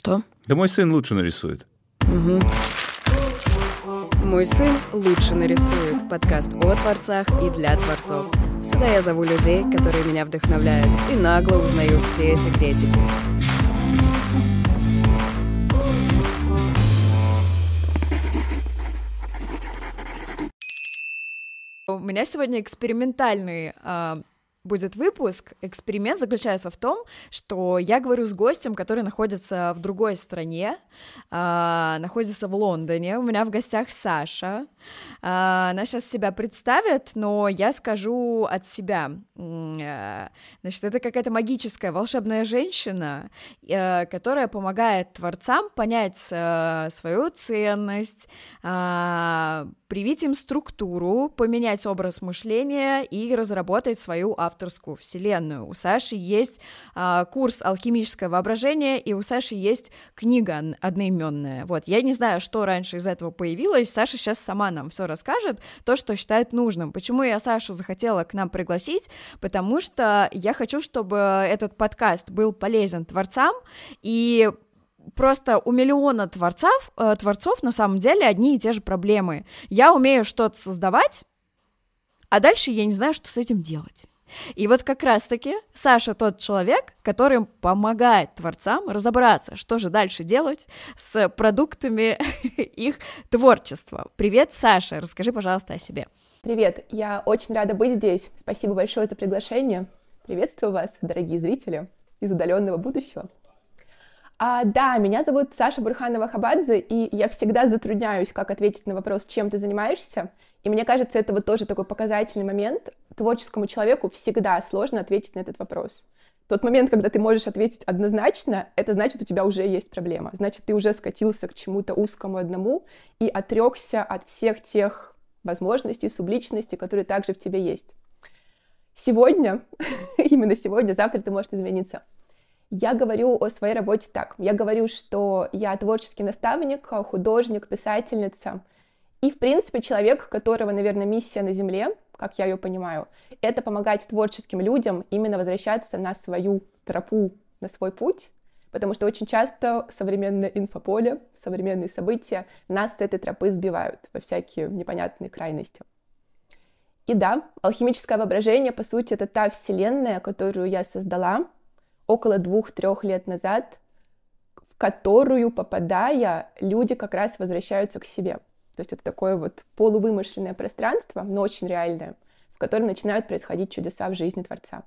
Что? Да мой сын лучше нарисует. Угу. Мой сын лучше нарисует. Подкаст о творцах и для творцов. Сюда я зову людей, которые меня вдохновляют, и нагло узнаю все секретики. У меня сегодня экспериментальный а, будет выпуск. Эксперимент заключается в том, что я говорю с гостем, который находится в другой стране, э, находится в Лондоне. У меня в гостях Саша. Э, она сейчас себя представит, но я скажу от себя. Э, значит, это какая-то магическая, волшебная женщина, э, которая помогает творцам понять э, свою ценность, э, привить им структуру, поменять образ мышления и разработать свою авторскую вселенную. У Саши есть а, курс «Алхимическое воображение», и у Саши есть книга одноименная. Вот, я не знаю, что раньше из этого появилось, Саша сейчас сама нам все расскажет, то, что считает нужным. Почему я Сашу захотела к нам пригласить? Потому что я хочу, чтобы этот подкаст был полезен творцам, и просто у миллиона творцов, э, творцов на самом деле одни и те же проблемы. Я умею что-то создавать, а дальше я не знаю, что с этим делать. И вот как раз-таки Саша тот человек, который помогает творцам разобраться, что же дальше делать с продуктами их творчества. Привет, Саша, расскажи, пожалуйста, о себе. Привет, я очень рада быть здесь. Спасибо большое за приглашение. Приветствую вас, дорогие зрители из удаленного будущего. А, да, меня зовут Саша Бурханова Хабадзе, и я всегда затрудняюсь, как ответить на вопрос, чем ты занимаешься. И мне кажется, это вот тоже такой показательный момент. Творческому человеку всегда сложно ответить на этот вопрос. Тот момент, когда ты можешь ответить однозначно, это значит, у тебя уже есть проблема. Значит, ты уже скатился к чему-то узкому одному и отрекся от всех тех возможностей, субличностей, которые также в тебе есть. Сегодня, именно сегодня, завтра ты можешь измениться. Я говорю о своей работе так. Я говорю, что я творческий наставник, художник, писательница. И, в принципе, человек, которого, наверное, миссия на Земле, как я ее понимаю, это помогать творческим людям именно возвращаться на свою тропу, на свой путь, потому что очень часто современное инфополе, современные события нас с этой тропы сбивают во всякие непонятные крайности. И да, алхимическое воображение, по сути, это та вселенная, которую я создала, около двух-трех лет назад, в которую, попадая, люди как раз возвращаются к себе. То есть это такое вот полувымышленное пространство, но очень реальное, в котором начинают происходить чудеса в жизни Творца.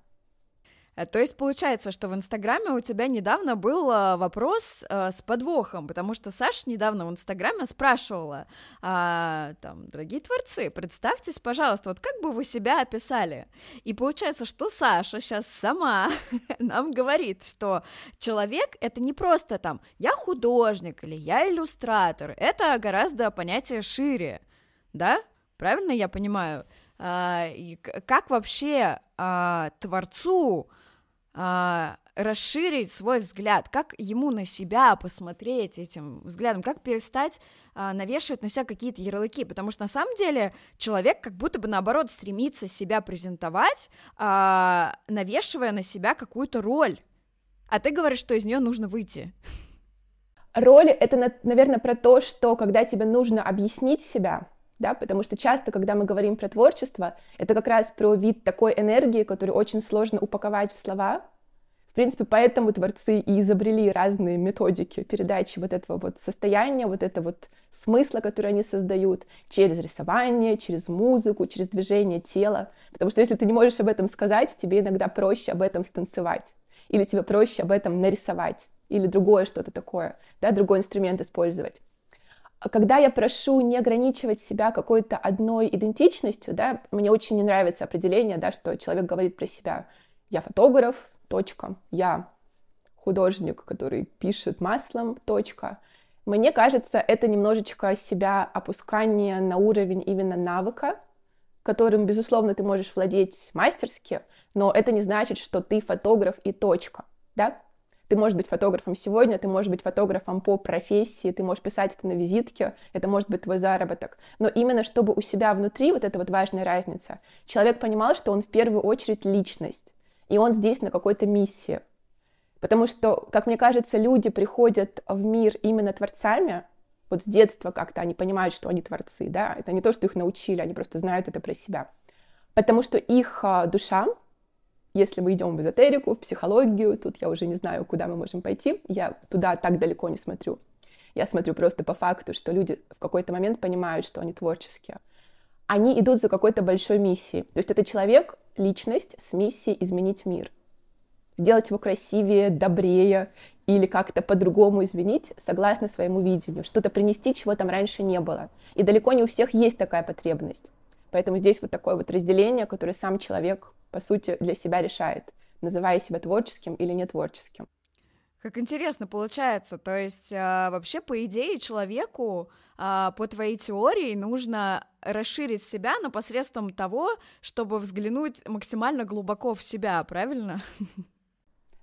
Э, то есть получается, что в Инстаграме у тебя недавно был э, вопрос э, с подвохом, потому что Саша недавно в Инстаграме спрашивала, а, там, дорогие творцы, представьтесь, пожалуйста, вот как бы вы себя описали? И получается, что Саша сейчас сама нам говорит, что человек — это не просто там «я художник» или «я иллюстратор», это гораздо понятие шире, да? Правильно я понимаю? А, как вообще а, творцу а, расширить свой взгляд, как ему на себя посмотреть этим взглядом, как перестать а, навешивать на себя какие-то ярлыки, потому что на самом деле человек как будто бы наоборот стремится себя презентовать, а, навешивая на себя какую-то роль, а ты говоришь, что из нее нужно выйти. Роль — это, наверное, про то, что когда тебе нужно объяснить себя, да, потому что часто, когда мы говорим про творчество, это как раз про вид такой энергии, которую очень сложно упаковать в слова. В принципе, поэтому творцы и изобрели разные методики передачи вот этого вот состояния, вот этого вот смысла, который они создают через рисование, через музыку, через движение тела. Потому что если ты не можешь об этом сказать, тебе иногда проще об этом станцевать. Или тебе проще об этом нарисовать. Или другое что-то такое, да, другой инструмент использовать. А когда я прошу не ограничивать себя какой-то одной идентичностью, да, мне очень не нравится определение, да, что человек говорит про себя. Я фотограф, точка. Я художник, который пишет маслом, точка. Мне кажется, это немножечко себя опускание на уровень именно навыка, которым, безусловно, ты можешь владеть мастерски, но это не значит, что ты фотограф и точка, да? Ты можешь быть фотографом сегодня, ты можешь быть фотографом по профессии, ты можешь писать это на визитке, это может быть твой заработок. Но именно чтобы у себя внутри, вот эта вот важная разница, человек понимал, что он в первую очередь личность, и он здесь на какой-то миссии. Потому что, как мне кажется, люди приходят в мир именно творцами, вот с детства как-то они понимают, что они творцы, да, это не то, что их научили, они просто знают это про себя. Потому что их а, душа, если мы идем в эзотерику, в психологию, тут я уже не знаю, куда мы можем пойти, я туда так далеко не смотрю. Я смотрю просто по факту, что люди в какой-то момент понимают, что они творческие. Они идут за какой-то большой миссией. То есть это человек, личность с миссией изменить мир — сделать его красивее, добрее или как-то по-другому изменить согласно своему видению, что-то принести, чего там раньше не было. И далеко не у всех есть такая потребность. Поэтому здесь вот такое вот разделение, которое сам человек, по сути, для себя решает, называя себя творческим или нетворческим. Как интересно получается. То есть, э, вообще, по идее, человеку, э, по твоей теории, нужно расширить себя, но посредством того, чтобы взглянуть максимально глубоко в себя, правильно?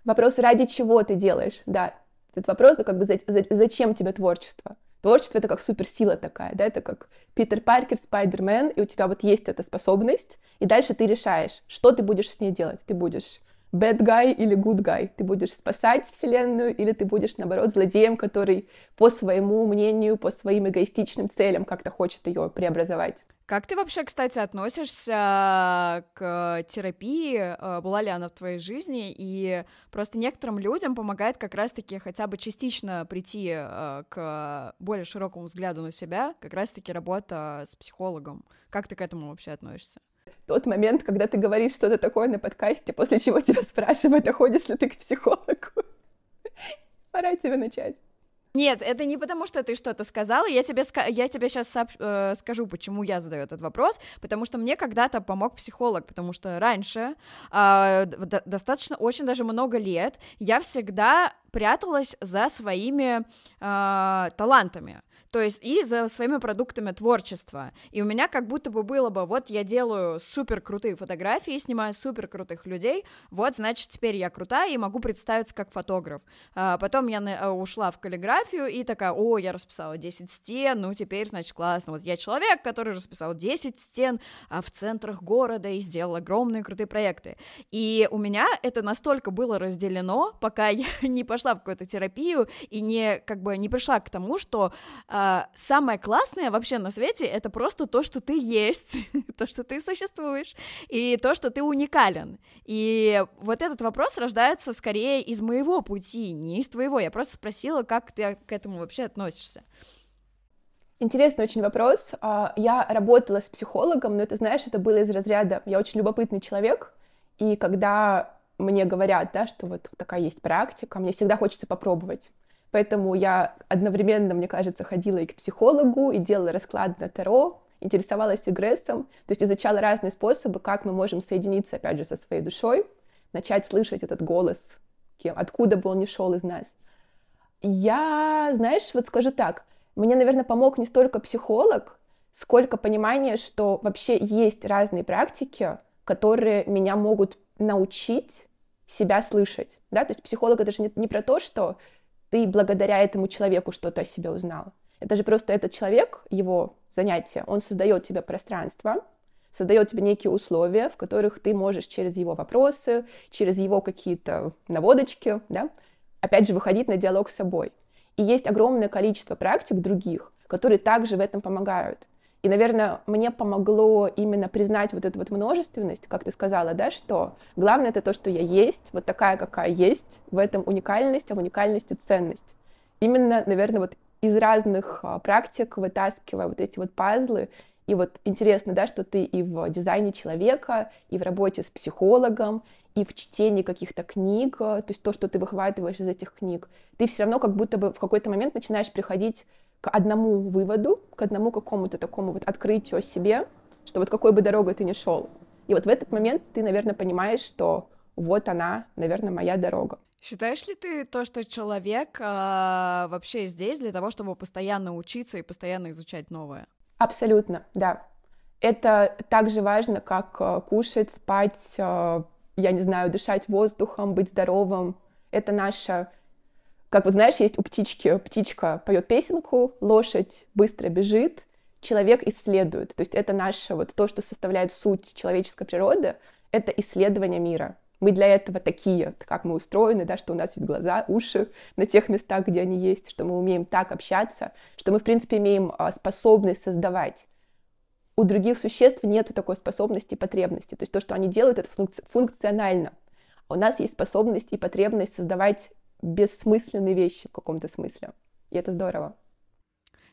Вопрос, ради чего ты делаешь, да. Этот вопрос, ну, как бы, за, за, зачем тебе творчество? Творчество — это как суперсила такая, да, это как Питер Паркер, Спайдермен, и у тебя вот есть эта способность, и дальше ты решаешь, что ты будешь с ней делать. Ты будешь bad guy или good guy. Ты будешь спасать Вселенную или ты будешь, наоборот, злодеем, который по своему мнению, по своим эгоистичным целям как-то хочет ее преобразовать. Как ты вообще, кстати, относишься к терапии? Э, была ли она в твоей жизни? И просто некоторым людям помогает как раз-таки хотя бы частично прийти э, к более широкому взгляду на себя, как раз-таки работа с психологом. Как ты к этому вообще относишься? Тот момент, когда ты говоришь что-то такое на подкасте, после чего тебя спрашивают, а ходишь ли ты к психологу? Пора тебе начать. Нет, это не потому, что ты что-то сказала. Я тебе, я тебе сейчас сооб... э, скажу, почему я задаю этот вопрос. Потому что мне когда-то помог психолог, потому что раньше, э, достаточно, очень даже много лет, я всегда пряталась за своими э, талантами то есть и за своими продуктами творчества. И у меня как будто бы было бы, вот я делаю супер крутые фотографии, снимаю супер крутых людей, вот, значит, теперь я крутая и могу представиться как фотограф. А потом я э, ушла в каллиграфию и такая, о, я расписала 10 стен, ну теперь, значит, классно. Вот я человек, который расписал 10 стен а, в центрах города и сделал огромные крутые проекты. И у меня это настолько было разделено, пока я не пошла в какую-то терапию и не, как бы, не пришла к тому, что а, а, самое классное вообще на свете это просто то, что ты есть, то, что ты существуешь, и то, что ты уникален. И вот этот вопрос рождается скорее из моего пути, не из твоего. Я просто спросила, как ты к этому вообще относишься. Интересный очень вопрос. А, я работала с психологом, но это, знаешь, это было из разряда «я очень любопытный человек», и когда мне говорят, да, что вот такая есть практика, мне всегда хочется попробовать. Поэтому я одновременно, мне кажется, ходила и к психологу, и делала расклад на Таро, интересовалась регрессом, то есть изучала разные способы, как мы можем соединиться, опять же, со своей душой, начать слышать этот голос, кем, откуда бы он ни шел из нас. Я, знаешь, вот скажу так, мне, наверное, помог не столько психолог, сколько понимание, что вообще есть разные практики, которые меня могут научить себя слышать, да, то есть психолог это же не, не про то, что ты благодаря этому человеку что-то о себе узнал. Это же просто этот человек, его занятие, он создает тебе пространство, создает тебе некие условия, в которых ты можешь через его вопросы, через его какие-то наводочки, да, опять же, выходить на диалог с собой. И есть огромное количество практик других, которые также в этом помогают. И, наверное, мне помогло именно признать вот эту вот множественность, как ты сказала, да, что главное это то, что я есть, вот такая, какая есть, в этом уникальность, а в уникальности ценность. Именно, наверное, вот из разных а, практик вытаскивая вот эти вот пазлы, и вот интересно, да, что ты и в дизайне человека, и в работе с психологом, и в чтении каких-то книг, то есть то, что ты выхватываешь из этих книг, ты все равно как будто бы в какой-то момент начинаешь приходить к одному выводу, к одному какому-то такому вот открытию о себе, что вот какой бы дорогой ты ни шел. И вот в этот момент ты, наверное, понимаешь, что вот она, наверное, моя дорога. Считаешь ли ты то, что человек а, вообще здесь для того, чтобы постоянно учиться и постоянно изучать новое? Абсолютно, да. Это так же важно, как а, кушать, спать, а, я не знаю, дышать воздухом, быть здоровым. Это наша как вот знаешь, есть у птички, птичка поет песенку, лошадь быстро бежит, человек исследует. То есть это наше, вот то, что составляет суть человеческой природы, это исследование мира. Мы для этого такие, как мы устроены, да, что у нас есть глаза, уши на тех местах, где они есть, что мы умеем так общаться, что мы, в принципе, имеем а, способность создавать. У других существ нет такой способности и потребности. То есть то, что они делают, это функционально. А у нас есть способность и потребность создавать бессмысленные вещи в каком-то смысле. И это здорово.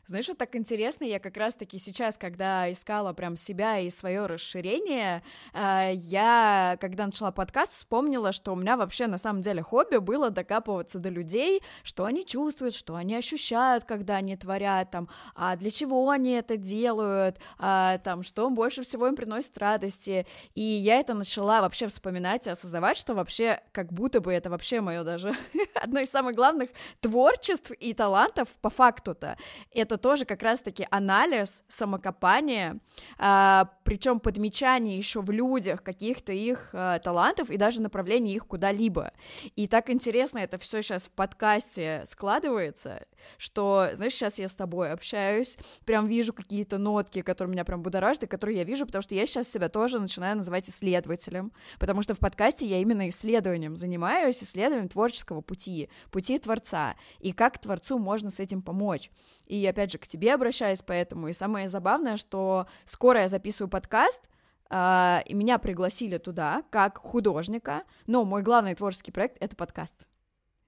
Знаешь, вот так интересно, я как раз-таки сейчас, когда искала прям себя и свое расширение, э, я, когда начала подкаст, вспомнила, что у меня вообще на самом деле хобби было докапываться до людей, что они чувствуют, что они ощущают, когда они творят, там, а для чего они это делают, а, там, что больше всего им приносит радости, и я это начала вообще вспоминать и осознавать, что вообще как будто бы это вообще мое даже одно из самых главных творчеств и талантов по факту-то, это тоже как раз-таки анализ, самокопание, а, причем подмечание еще в людях каких-то их а, талантов и даже направление их куда-либо. И так интересно это все сейчас в подкасте складывается, что, знаешь, сейчас я с тобой общаюсь, прям вижу какие-то нотки, которые меня прям будоражат, и которые я вижу, потому что я сейчас себя тоже начинаю называть исследователем, потому что в подкасте я именно исследованием занимаюсь, исследованием творческого пути, пути творца, и как творцу можно с этим помочь. И опять же, к тебе обращаюсь поэтому. И самое забавное, что скоро я записываю подкаст, Uh, и меня пригласили туда как художника, но мой главный творческий проект — это подкаст,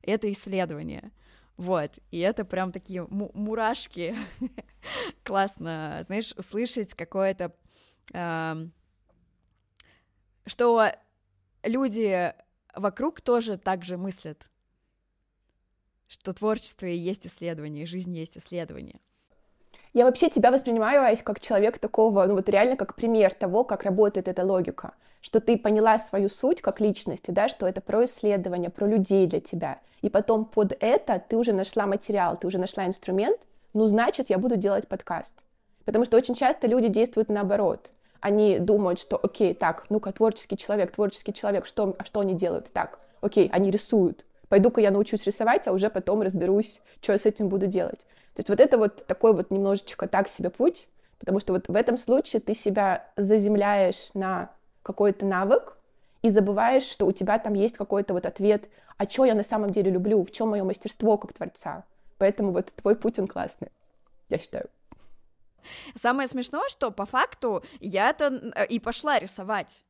это исследование, вот, и это прям такие мурашки, классно, знаешь, услышать какое-то, uh, что люди вокруг тоже так же мыслят, что творчество и есть исследование, и жизнь есть исследование. Я вообще тебя воспринимаю, Ась, как человек такого, ну вот реально как пример того, как работает эта логика, что ты поняла свою суть как личности, да, что это про исследование, про людей для тебя, и потом под это ты уже нашла материал, ты уже нашла инструмент, ну значит, я буду делать подкаст. Потому что очень часто люди действуют наоборот. Они думают, что, окей, так, ну-ка, творческий человек, творческий человек, что, а что они делают? Так, окей, они рисуют, пойду-ка я научусь рисовать, а уже потом разберусь, что я с этим буду делать. То есть вот это вот такой вот немножечко так себе путь, потому что вот в этом случае ты себя заземляешь на какой-то навык и забываешь, что у тебя там есть какой-то вот ответ, а что я на самом деле люблю, в чем мое мастерство как творца. Поэтому вот твой путь, он классный, я считаю. Самое смешное, что по факту я-то э, и пошла рисовать.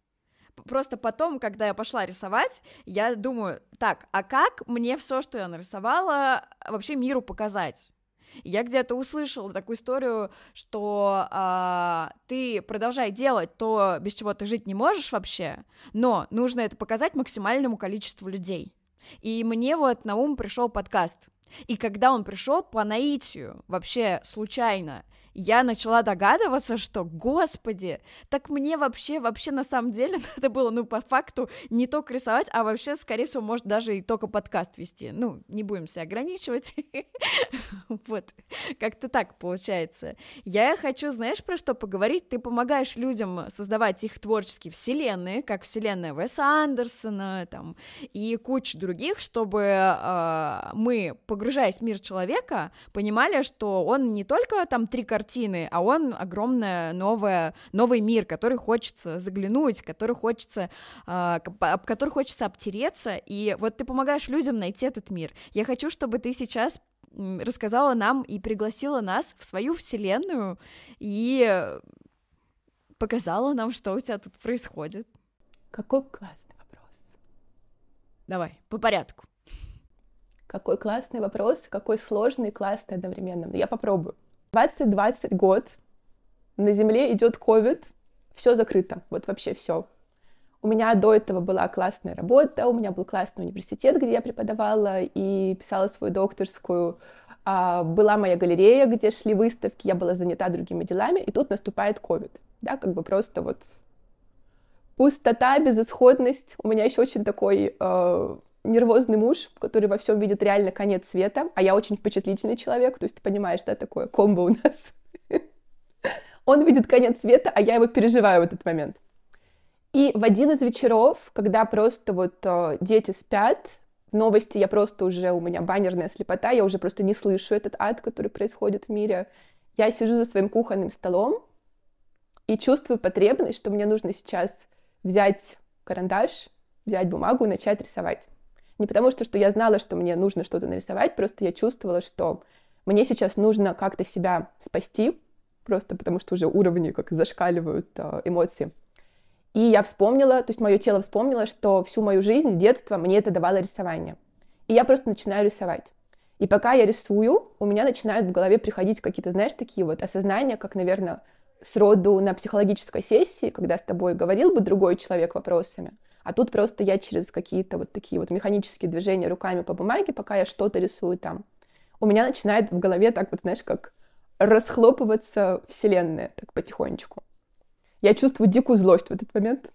Просто потом, когда я пошла рисовать, я думаю, так, а как мне все, что я нарисовала, вообще миру показать? Я где-то услышала такую историю, что а, ты продолжай делать то, без чего ты жить не можешь вообще, но нужно это показать максимальному количеству людей. И мне вот на ум пришел подкаст. И когда он пришел по наитию, вообще случайно, я начала догадываться, что, господи, так мне вообще, вообще на самом деле надо было, ну, по факту, не только рисовать, а вообще, скорее всего, может, даже и только подкаст вести. Ну, не будем себя ограничивать. Вот, как-то так получается. Я хочу, знаешь, про что поговорить? Ты помогаешь людям создавать их творческие вселенные, как вселенная Веса Андерсона, там, и куча других, чтобы э, мы, погружаясь в мир человека, понимали, что он не только там три картины, картины, а он огромная новая, новый мир, который хочется заглянуть, который хочется, э, об который хочется обтереться, и вот ты помогаешь людям найти этот мир. Я хочу, чтобы ты сейчас рассказала нам и пригласила нас в свою вселенную и показала нам, что у тебя тут происходит. Какой классный вопрос. Давай, по порядку. Какой классный вопрос, какой сложный и классный одновременно. Но я попробую. 2020 год, на Земле идет ковид, все закрыто, вот вообще все. У меня до этого была классная работа, у меня был классный университет, где я преподавала и писала свою докторскую. А, была моя галерея, где шли выставки, я была занята другими делами, и тут наступает ковид. Да, как бы просто вот пустота, безысходность. У меня еще очень такой э, нервозный муж, который во всем видит реально конец света, а я очень впечатлительный человек, то есть ты понимаешь, да, такое комбо у нас. Он видит конец света, а я его переживаю в этот момент. И в один из вечеров, когда просто вот э, дети спят, новости я просто уже, у меня баннерная слепота, я уже просто не слышу этот ад, который происходит в мире. Я сижу за своим кухонным столом и чувствую потребность, что мне нужно сейчас взять карандаш взять бумагу и начать рисовать. Не потому что, что я знала, что мне нужно что-то нарисовать, просто я чувствовала, что мне сейчас нужно как-то себя спасти, просто потому что уже уровни как зашкаливают э, эмоции. И я вспомнила, то есть мое тело вспомнило, что всю мою жизнь с детства мне это давало рисование. И я просто начинаю рисовать. И пока я рисую, у меня начинают в голове приходить какие-то, знаешь, такие вот осознания, как, наверное, сроду на психологической сессии, когда с тобой говорил бы другой человек вопросами, а тут просто я через какие-то вот такие вот механические движения руками по бумаге, пока я что-то рисую там, у меня начинает в голове так вот, знаешь, как расхлопываться вселенная так потихонечку. Я чувствую дикую злость в этот момент.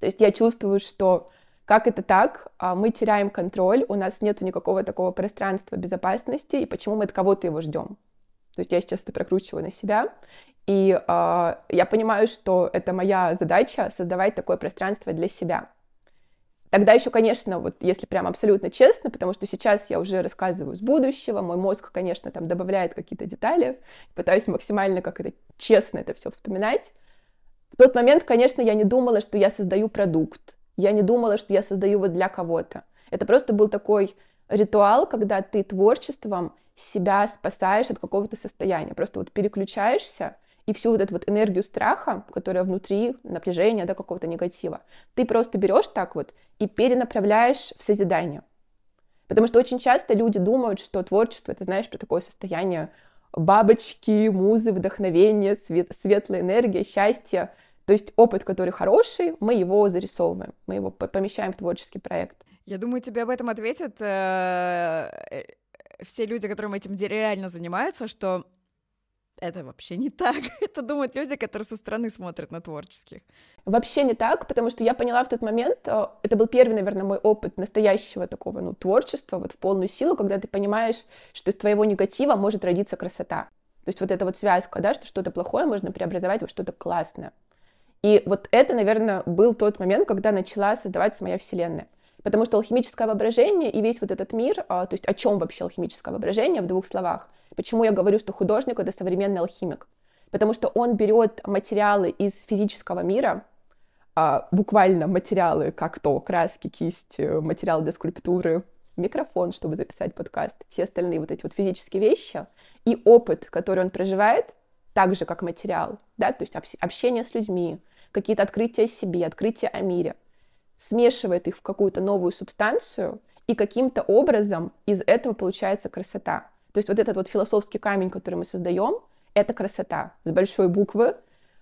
То есть я чувствую, что как это так? А, мы теряем контроль, у нас нет никакого такого пространства безопасности, и почему мы от кого-то его ждем? То есть я сейчас это прокручиваю на себя, и э, я понимаю, что это моя задача создавать такое пространство для себя. Тогда еще, конечно, вот если прям абсолютно честно, потому что сейчас я уже рассказываю с будущего, мой мозг, конечно, там добавляет какие-то детали, пытаюсь максимально как это честно это все вспоминать. В тот момент, конечно, я не думала, что я создаю продукт, я не думала, что я создаю вот для кого-то. Это просто был такой ритуал, когда ты творчеством себя спасаешь от какого-то состояния. Просто вот переключаешься, и всю вот эту вот энергию страха, которая внутри, напряжения, да, какого-то негатива, ты просто берешь так вот и перенаправляешь в созидание. Потому что очень часто люди думают, что творчество, это, знаешь, про такое состояние бабочки, музы, вдохновения, свет, светлая энергия, счастье. То есть опыт, который хороший, мы его зарисовываем, мы его помещаем в творческий проект. Я думаю, тебе об этом ответят э, э, все люди, которым этим реально занимаются, что это вообще не так. это думают люди, которые со стороны смотрят на творческих. Вообще не так, потому что я поняла в тот момент, э, это был первый, наверное, мой опыт настоящего такого, ну, творчества, вот в полную силу, когда ты понимаешь, что из твоего негатива может родиться красота. То есть вот эта вот связка, да, что что-то плохое можно преобразовать во что-то классное. И вот это, наверное, был тот момент, когда начала создаваться моя вселенная. Потому что алхимическое воображение и весь вот этот мир, а, то есть о чем вообще алхимическое воображение в двух словах, почему я говорю, что художник — это современный алхимик? Потому что он берет материалы из физического мира, а, буквально материалы, как то краски, кисть, э, материал для скульптуры, микрофон, чтобы записать подкаст, все остальные вот эти вот физические вещи, и опыт, который он проживает, так же, как материал, да, то есть общение с людьми, какие-то открытия о себе, открытия о мире — смешивает их в какую-то новую субстанцию, и каким-то образом из этого получается красота. То есть вот этот вот философский камень, который мы создаем, это красота с большой буквы,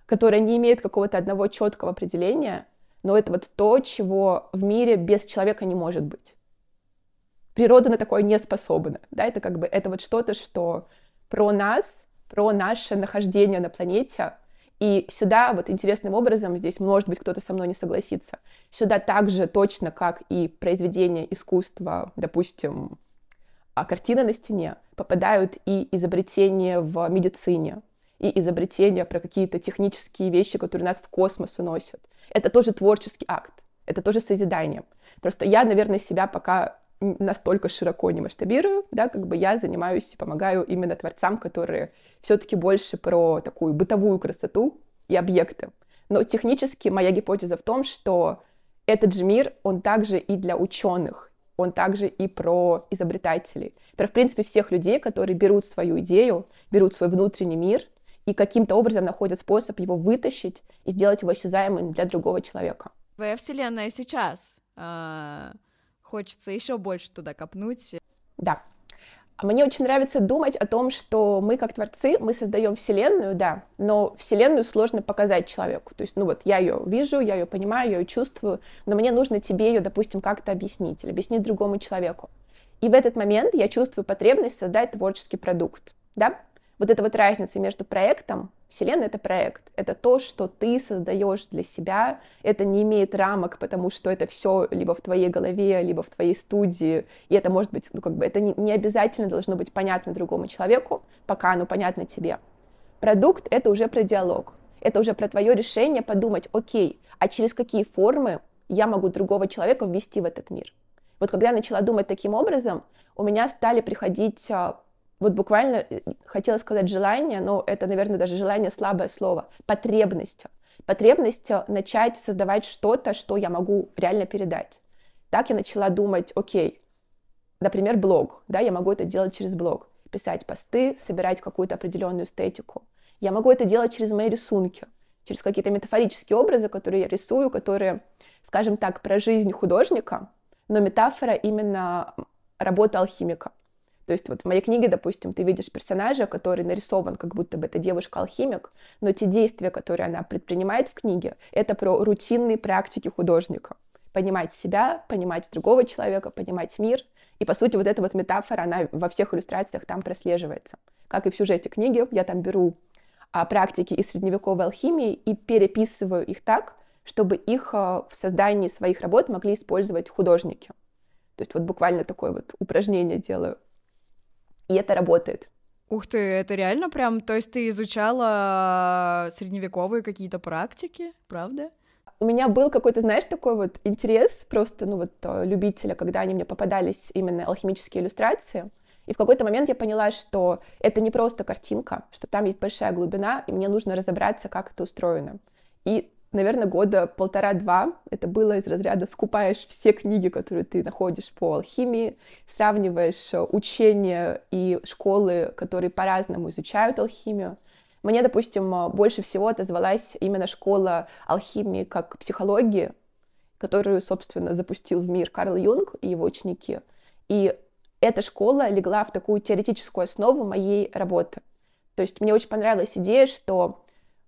которая не имеет какого-то одного четкого определения, но это вот то, чего в мире без человека не может быть. Природа на такое не способна. Да? Это как бы это вот что-то, что про нас, про наше нахождение на планете, и сюда вот интересным образом, здесь может быть кто-то со мной не согласится, сюда также точно, как и произведения искусства, допустим, а картина на стене, попадают и изобретения в медицине, и изобретения про какие-то технические вещи, которые нас в космос уносят. Это тоже творческий акт, это тоже созидание. Просто я, наверное, себя пока настолько широко не масштабирую, да, как бы я занимаюсь и помогаю именно творцам, которые все-таки больше про такую бытовую красоту и объекты. Но технически моя гипотеза в том, что этот же мир, он также и для ученых, он также и про изобретателей, про, в принципе, всех людей, которые берут свою идею, берут свой внутренний мир и каким-то образом находят способ его вытащить и сделать его осязаемым для другого человека. Твоя вселенная сейчас а, Хочется еще больше туда копнуть. Да. Мне очень нравится думать о том, что мы как творцы, мы создаем вселенную, да, но вселенную сложно показать человеку. То есть, ну вот, я ее вижу, я ее понимаю, я ее чувствую, но мне нужно тебе ее, допустим, как-то объяснить или объяснить другому человеку. И в этот момент я чувствую потребность создать творческий продукт, да вот эта вот разница между проектом, Вселенная — это проект, это то, что ты создаешь для себя, это не имеет рамок, потому что это все либо в твоей голове, либо в твоей студии, и это может быть, ну, как бы, это не, обязательно должно быть понятно другому человеку, пока оно понятно тебе. Продукт — это уже про диалог, это уже про твое решение подумать, окей, а через какие формы я могу другого человека ввести в этот мир. Вот когда я начала думать таким образом, у меня стали приходить а, вот буквально э, хотела сказать желание, но это, наверное, даже желание слабое слово, потребность. потребность начать создавать что-то, что я могу реально передать. Так я начала думать, окей, например, блог, да, я могу это делать через блог, писать посты, собирать какую-то определенную эстетику. Я могу это делать через мои рисунки, через какие-то метафорические образы, которые я рисую, которые, скажем так, про жизнь художника, но метафора именно работы алхимика. То есть вот в моей книге, допустим, ты видишь персонажа, который нарисован, как будто бы это девушка-алхимик, но те действия, которые она предпринимает в книге, это про рутинные практики художника. Понимать себя, понимать другого человека, понимать мир. И, по сути, вот эта вот метафора, она во всех иллюстрациях там прослеживается. Как и в сюжете книги, я там беру а, практики из средневековой алхимии и переписываю их так, чтобы их а, в создании своих работ могли использовать художники. То есть вот буквально такое вот упражнение делаю. И это работает. Ух ты, это реально прям, то есть ты изучала средневековые какие-то практики, правда? У меня был какой-то, знаешь, такой вот интерес просто, ну вот, э, любителя, когда они мне попадались именно алхимические иллюстрации. И в какой-то момент я поняла, что это не просто картинка, что там есть большая глубина, и мне нужно разобраться, как это устроено. И наверное, года полтора-два. Это было из разряда скупаешь все книги, которые ты находишь по алхимии, сравниваешь э, учения и школы, которые по-разному изучают алхимию. Мне, допустим, э, больше всего отозвалась именно школа алхимии как психологии, которую, собственно, запустил в мир Карл Юнг и его ученики. И эта школа легла в такую теоретическую основу моей работы. То есть мне очень понравилась идея, что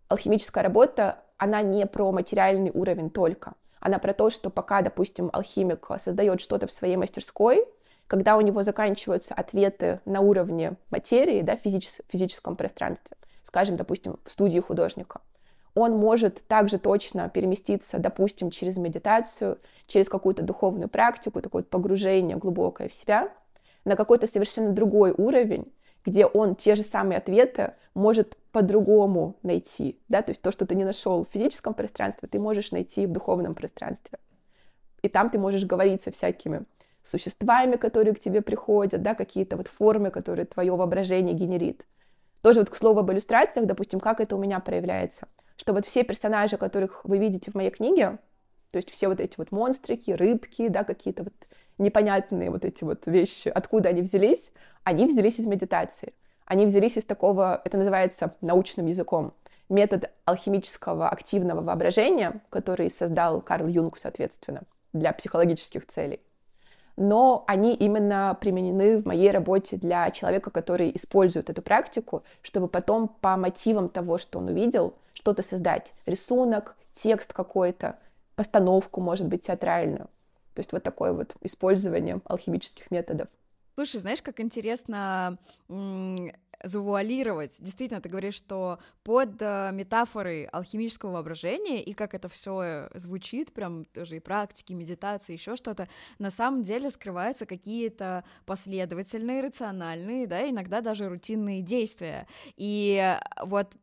алхимическая работа она не про материальный уровень только. Она про то, что пока, допустим, алхимик создает что-то в своей мастерской, когда у него заканчиваются ответы на уровне материи, да, физичес- физическом пространстве, скажем, допустим, в студии художника, он может также точно переместиться, допустим, через медитацию, через какую-то духовную практику, такое погружение глубокое в себя, на какой-то совершенно другой уровень, где он те же самые ответы может по-другому найти, да, то есть то, что ты не нашел в физическом пространстве, ты можешь найти в духовном пространстве. И там ты можешь говорить со всякими существами, которые к тебе приходят, да, какие-то вот формы, которые твое воображение генерит. Тоже вот к слову об иллюстрациях, допустим, как это у меня проявляется. Что вот все персонажи, которых вы видите в моей книге, то есть все вот эти вот монстрики, рыбки, да, какие-то вот непонятные вот эти вот вещи, откуда они взялись, они взялись из медитации. Они взялись из такого, это называется научным языком, метод алхимического активного воображения, который создал Карл Юнг, соответственно, для психологических целей. Но они именно применены в моей работе для человека, который использует эту практику, чтобы потом по мотивам того, что он увидел, что-то создать. Рисунок, текст какой-то, постановку, может быть, театральную. То есть вот такое вот использование алхимических методов. Слушай, знаешь, как интересно завуалировать. Действительно, ты говоришь, что под э, метафорой алхимического воображения и как это все звучит, прям тоже и практики, медитации, еще что-то, на самом деле скрываются какие-то последовательные, рациональные, да, иногда даже рутинные действия. И вот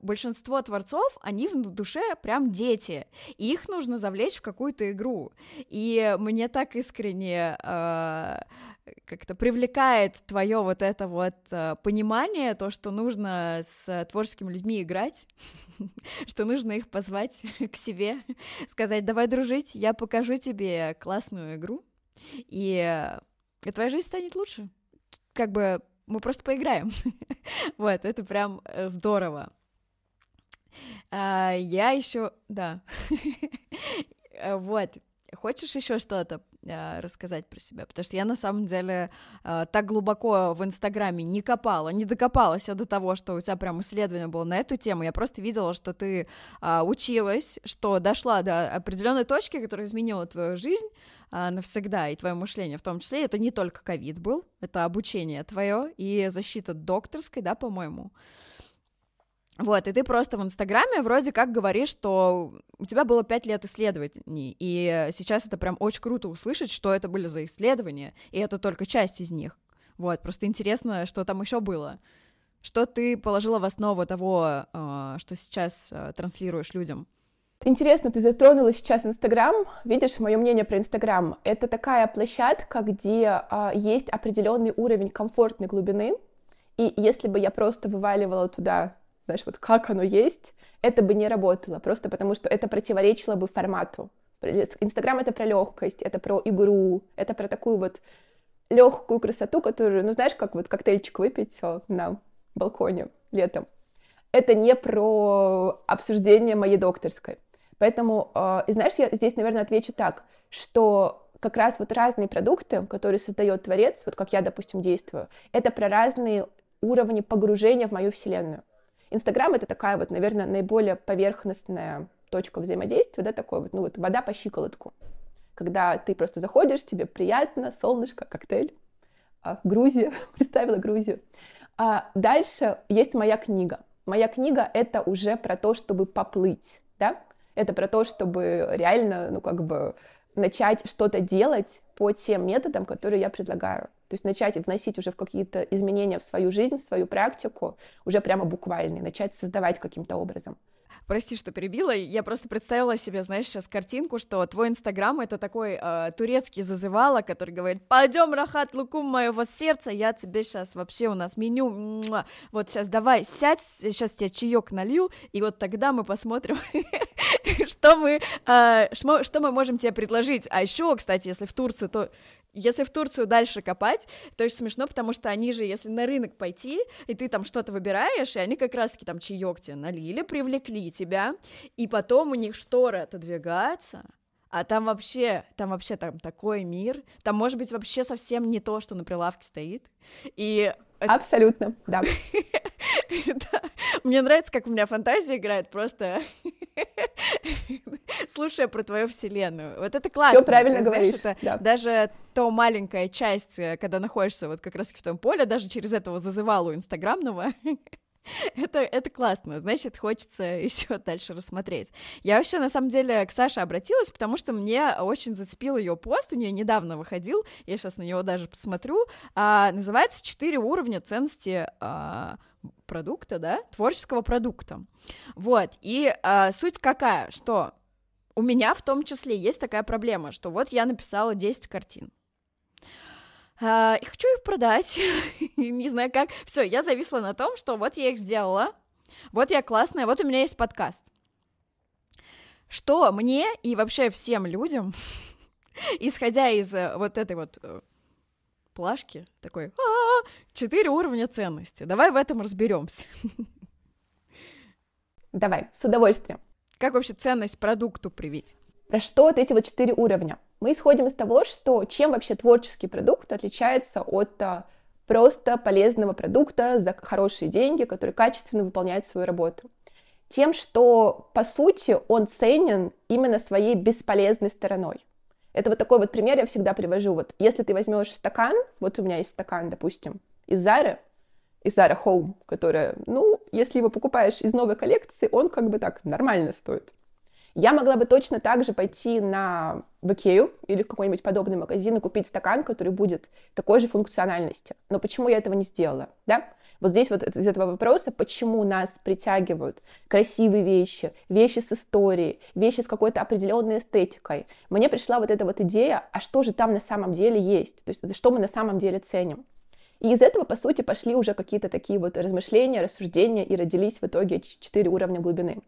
большинство творцов, они в душе прям дети, и их нужно завлечь в какую-то игру. И мне так искренне э, как-то привлекает твое вот это вот э, понимание, то, что нужно с творческими людьми играть, что нужно их позвать к себе, сказать, давай дружить, я покажу тебе классную игру, и, твоя жизнь станет лучше. Как бы мы просто поиграем. вот, это прям э, здорово. А, я еще, да. Э, вот. Хочешь еще что-то э, рассказать про себя? Потому что я на самом деле э, так глубоко в Инстаграме не копала, не докопалась до того, что у тебя прям исследование было на эту тему. Я просто видела, что ты э, училась, что дошла до определенной точки, которая изменила твою жизнь навсегда и твое мышление в том числе. Это не только ковид был, это обучение твое и защита докторской, да, по-моему. Вот, и ты просто в Инстаграме вроде как говоришь, что у тебя было пять лет исследований, и сейчас это прям очень круто услышать, что это были за исследования, и это только часть из них. Вот, просто интересно, что там еще было. Что ты положила в основу того, а, что сейчас а, транслируешь людям? Интересно, ты затронула сейчас Инстаграм. Видишь, мое мнение про Инстаграм. Это такая площадка, где а, есть определенный уровень комфортной глубины. И если бы я просто вываливала туда знаешь, вот как оно есть, это бы не работало, просто потому что это противоречило бы формату. Инстаграм — это про легкость, это про игру, это про такую вот легкую красоту, которую, ну, знаешь, как вот коктейльчик выпить на балконе летом. Это не про обсуждение моей докторской. Поэтому, э, и знаешь, я здесь, наверное, отвечу так, что как раз вот разные продукты, которые создает творец, вот как я, допустим, действую, это про разные уровни погружения в мою вселенную. Инстаграм — это такая вот, наверное, наиболее поверхностная точка взаимодействия, да, такой вот, ну вот вода по щиколотку. Когда ты просто заходишь, тебе приятно, солнышко, коктейль. А, Грузия, представила Грузию. А дальше есть моя книга. Моя книга — это уже про то, чтобы поплыть, да? Это про то, чтобы реально, ну, как бы начать что-то делать по тем методам, которые я предлагаю. То есть начать вносить уже в какие-то изменения в свою жизнь, в свою практику, уже прямо буквально, начать создавать каким-то образом. Прости, что перебила. Я просто представила себе, знаешь, сейчас картинку, что твой Инстаграм — это такой э, турецкий зазывало, который говорит, пойдем, Рахат, лукум моего сердца, я тебе сейчас вообще у нас меню, муа. вот сейчас давай сядь, сейчас тебе чаек налью, и вот тогда мы посмотрим, что мы, э, что мы можем тебе предложить. А еще, кстати, если в Турцию, то если в Турцию дальше копать, то очень смешно, потому что они же, если на рынок пойти, и ты там что-то выбираешь, и они как раз-таки там чаек тебе налили, привлекли тебя, и потом у них шторы отодвигаются, а там вообще, там вообще там такой мир, там может быть вообще совсем не то, что на прилавке стоит, и... Абсолютно, да. Мне нравится, как у меня фантазия играет, просто слушая про твою вселенную. Вот это классно. Все правильно говоришь. Даже то маленькая часть, э, когда находишься вот как раз в том поле, даже через этого зазывалу инстаграмного, это, это классно, значит, хочется еще дальше рассмотреть. Я вообще, на самом деле, к Саше обратилась, потому что мне очень зацепил ее пост, у нее недавно выходил, я сейчас на него даже посмотрю, а, называется «Четыре уровня ценности а, продукта, да, творческого продукта. Вот, и а, суть какая, что у меня в том числе есть такая проблема, что вот я написала 10 картин, а, и хочу их продать, не знаю как, все, я зависла на том, что вот я их сделала, вот я классная, вот у меня есть подкаст. Что мне и вообще всем людям, исходя из э, вот этой вот э, плашки, такой, «А, четыре уровня ценности. Давай в этом разберемся. Давай, с удовольствием. Как вообще ценность продукту привить? Про что вот эти вот четыре уровня? Мы исходим из того, что чем вообще творческий продукт отличается от а, просто полезного продукта за хорошие деньги, который качественно выполняет свою работу. Тем, что, по сути, он ценен именно своей бесполезной стороной. Это вот такой вот пример я всегда привожу. Вот если ты возьмешь стакан, вот у меня есть стакан, допустим, из Zara, из Zara Home, которая, ну, если его покупаешь из новой коллекции, он как бы так нормально стоит. Я могла бы точно так же пойти на в Икею или в какой-нибудь подобный магазин и купить стакан, который будет такой же функциональности. Но почему я этого не сделала, да? Вот здесь вот из этого вопроса, почему нас притягивают красивые вещи, вещи с историей, вещи с какой-то определенной эстетикой. Мне пришла вот эта вот идея, а что же там на самом деле есть? То есть что мы на самом деле ценим? И из этого, по сути, пошли уже какие-то такие вот размышления, рассуждения, и родились в итоге четыре уровня глубины.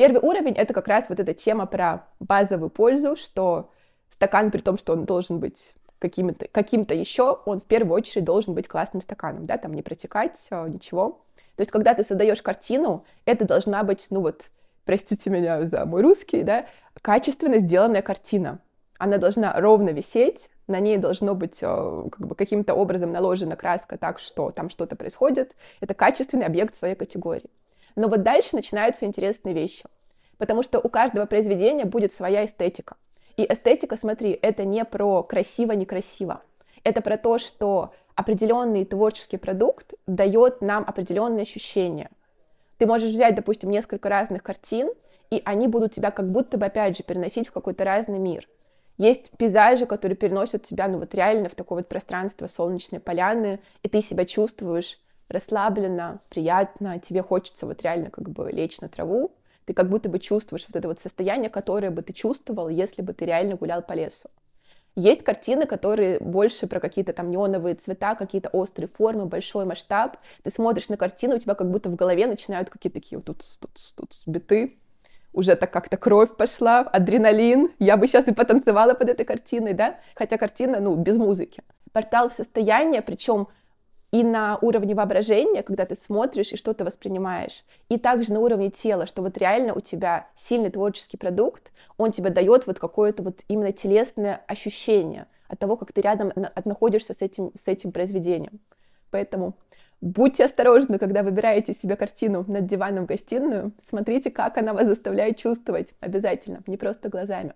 Первый уровень — это как раз вот эта тема про базовую пользу, что стакан, при том, что он должен быть каким-то каким еще, он в первую очередь должен быть классным стаканом, да, там не протекать, а, ничего. То есть, когда ты создаешь картину, это должна быть, ну вот, простите меня за мой русский, да, качественно сделанная картина. Она должна ровно висеть, на ней должно быть а, как бы каким-то образом наложена краска так, что там что-то происходит. Это качественный объект своей категории. Но вот дальше начинаются интересные вещи. Потому что у каждого произведения будет своя эстетика. И эстетика, смотри, это не про красиво-некрасиво. Это про то, что определенный творческий продукт дает нам определенные ощущения. Ты можешь взять, допустим, несколько разных картин, и они будут тебя как будто бы, опять же, переносить в какой-то разный мир. Есть пейзажи, которые переносят тебя, ну вот реально в такое вот пространство солнечной поляны, и ты себя чувствуешь расслабленно, приятно, тебе хочется вот реально как бы лечь на траву, ты как будто бы чувствуешь вот это вот состояние, которое бы ты чувствовал, если бы ты реально гулял по лесу. Есть картины, которые больше про какие-то там неоновые цвета, какие-то острые формы, большой масштаб. Ты смотришь на картину, у тебя как будто в голове начинают какие-то такие вот тут, тут, тут биты, уже так как-то кровь пошла, адреналин, я бы сейчас и потанцевала под этой картиной, да, хотя картина, ну, без музыки. Портал в состояние, причем и на уровне воображения, когда ты смотришь и что-то воспринимаешь, и также на уровне тела, что вот реально у тебя сильный творческий продукт, он тебе дает вот какое-то вот именно телесное ощущение от того, как ты рядом находишься с этим, с этим произведением. Поэтому будьте осторожны, когда выбираете себе картину над диваном в гостиную, смотрите, как она вас заставляет чувствовать обязательно, не просто глазами.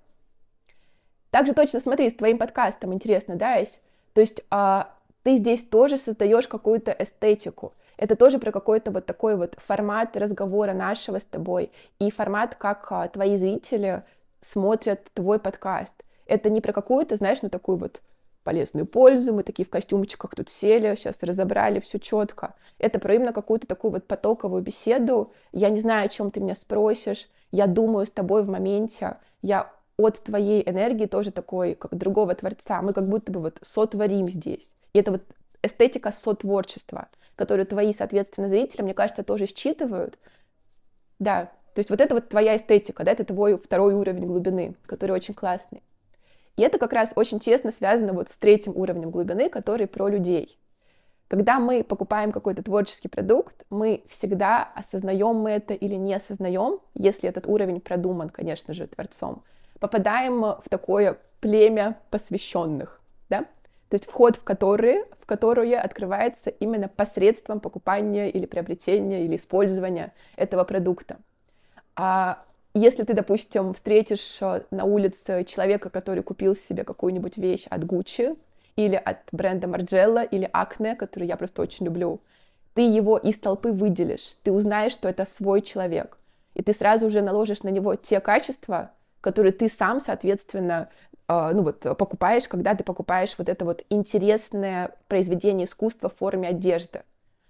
Также точно смотри, с твоим подкастом интересно, да, Ась? То есть а, ты здесь тоже создаешь какую-то эстетику. Это тоже про какой-то вот такой вот формат разговора нашего с тобой и формат, как а, твои зрители смотрят твой подкаст. Это не про какую-то, знаешь, ну такую вот полезную пользу, мы такие в костюмчиках тут сели, сейчас разобрали все четко. Это про именно какую-то такую вот потоковую беседу. Я не знаю, о чем ты меня спросишь, я думаю с тобой в моменте, я от твоей энергии тоже такой, как другого творца. Мы как будто бы вот сотворим здесь. И это вот эстетика сотворчества, которую твои, соответственно, зрители, мне кажется, тоже считывают. Да, то есть вот это вот твоя эстетика, да, это твой второй уровень глубины, который очень классный. И это как раз очень тесно связано вот с третьим уровнем глубины, который про людей. Когда мы покупаем какой-то творческий продукт, мы всегда осознаем мы это или не осознаем, если этот уровень продуман, конечно же, творцом, попадаем в такое племя посвященных, да? То есть вход в которые, в которое открывается именно посредством покупания или приобретения или использования этого продукта. А если ты, допустим, встретишь э, на улице человека, который купил себе какую-нибудь вещь от Gucci или от бренда Margiela или Acne, который я просто очень люблю, ты его из толпы выделишь, ты узнаешь, что это свой человек, и ты сразу же наложишь на него те качества, которые ты сам, соответственно, ну вот, покупаешь, когда ты покупаешь вот это вот интересное произведение искусства в форме одежды.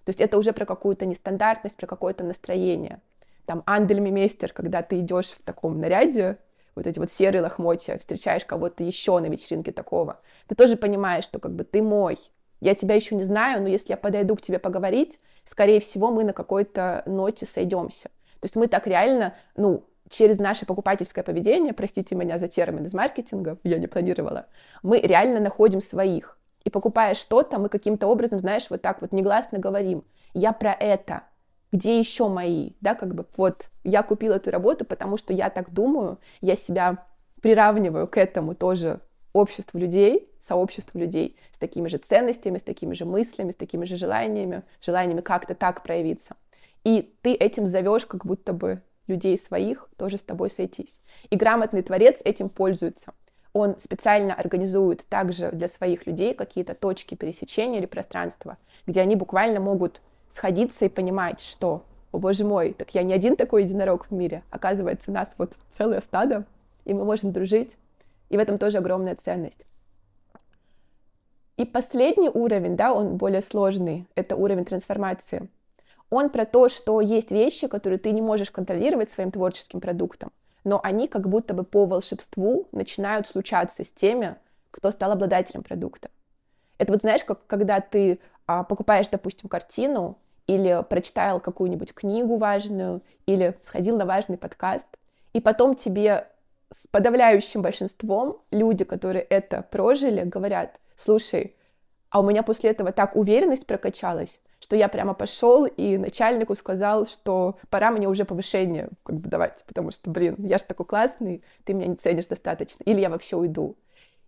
То есть это уже про какую-то нестандартность, про какое-то настроение. Там андельмейстер, когда ты идешь в таком наряде, вот эти вот серые лохмотья, встречаешь кого-то еще на вечеринке такого, ты тоже понимаешь, что как бы ты мой, я тебя еще не знаю, но если я подойду к тебе поговорить, скорее всего, мы на какой-то ноте сойдемся. То есть мы так реально, ну, через наше покупательское поведение, простите меня за термин из маркетинга, я не планировала, мы реально находим своих. И покупая что-то, мы каким-то образом, знаешь, вот так вот негласно говорим, я про это, где еще мои, да, как бы вот я купила эту работу, потому что я так думаю, я себя приравниваю к этому тоже обществу людей, сообществу людей с такими же ценностями, с такими же мыслями, с такими же желаниями, желаниями как-то так проявиться. И ты этим зовешь как будто бы людей своих тоже с тобой сойтись. И грамотный творец этим пользуется. Он специально организует также для своих людей какие-то точки пересечения или пространства, где они буквально могут сходиться и понимать, что, о боже мой, так я не один такой единорог в мире, оказывается, нас вот целое стадо, и мы можем дружить, и в этом тоже огромная ценность. И последний уровень, да, он более сложный, это уровень трансформации — он про то, что есть вещи, которые ты не можешь контролировать своим творческим продуктом, но они как будто бы по волшебству начинают случаться с теми, кто стал обладателем продукта. Это вот знаешь, как когда ты а, покупаешь, допустим, картину или прочитал какую-нибудь книгу важную, или сходил на важный подкаст, и потом тебе с подавляющим большинством люди, которые это прожили, говорят, слушай, а у меня после этого так уверенность прокачалась, что я прямо пошел и начальнику сказал, что пора мне уже повышение как бы давать, потому что, блин, я же такой классный, ты меня не ценишь достаточно, или я вообще уйду.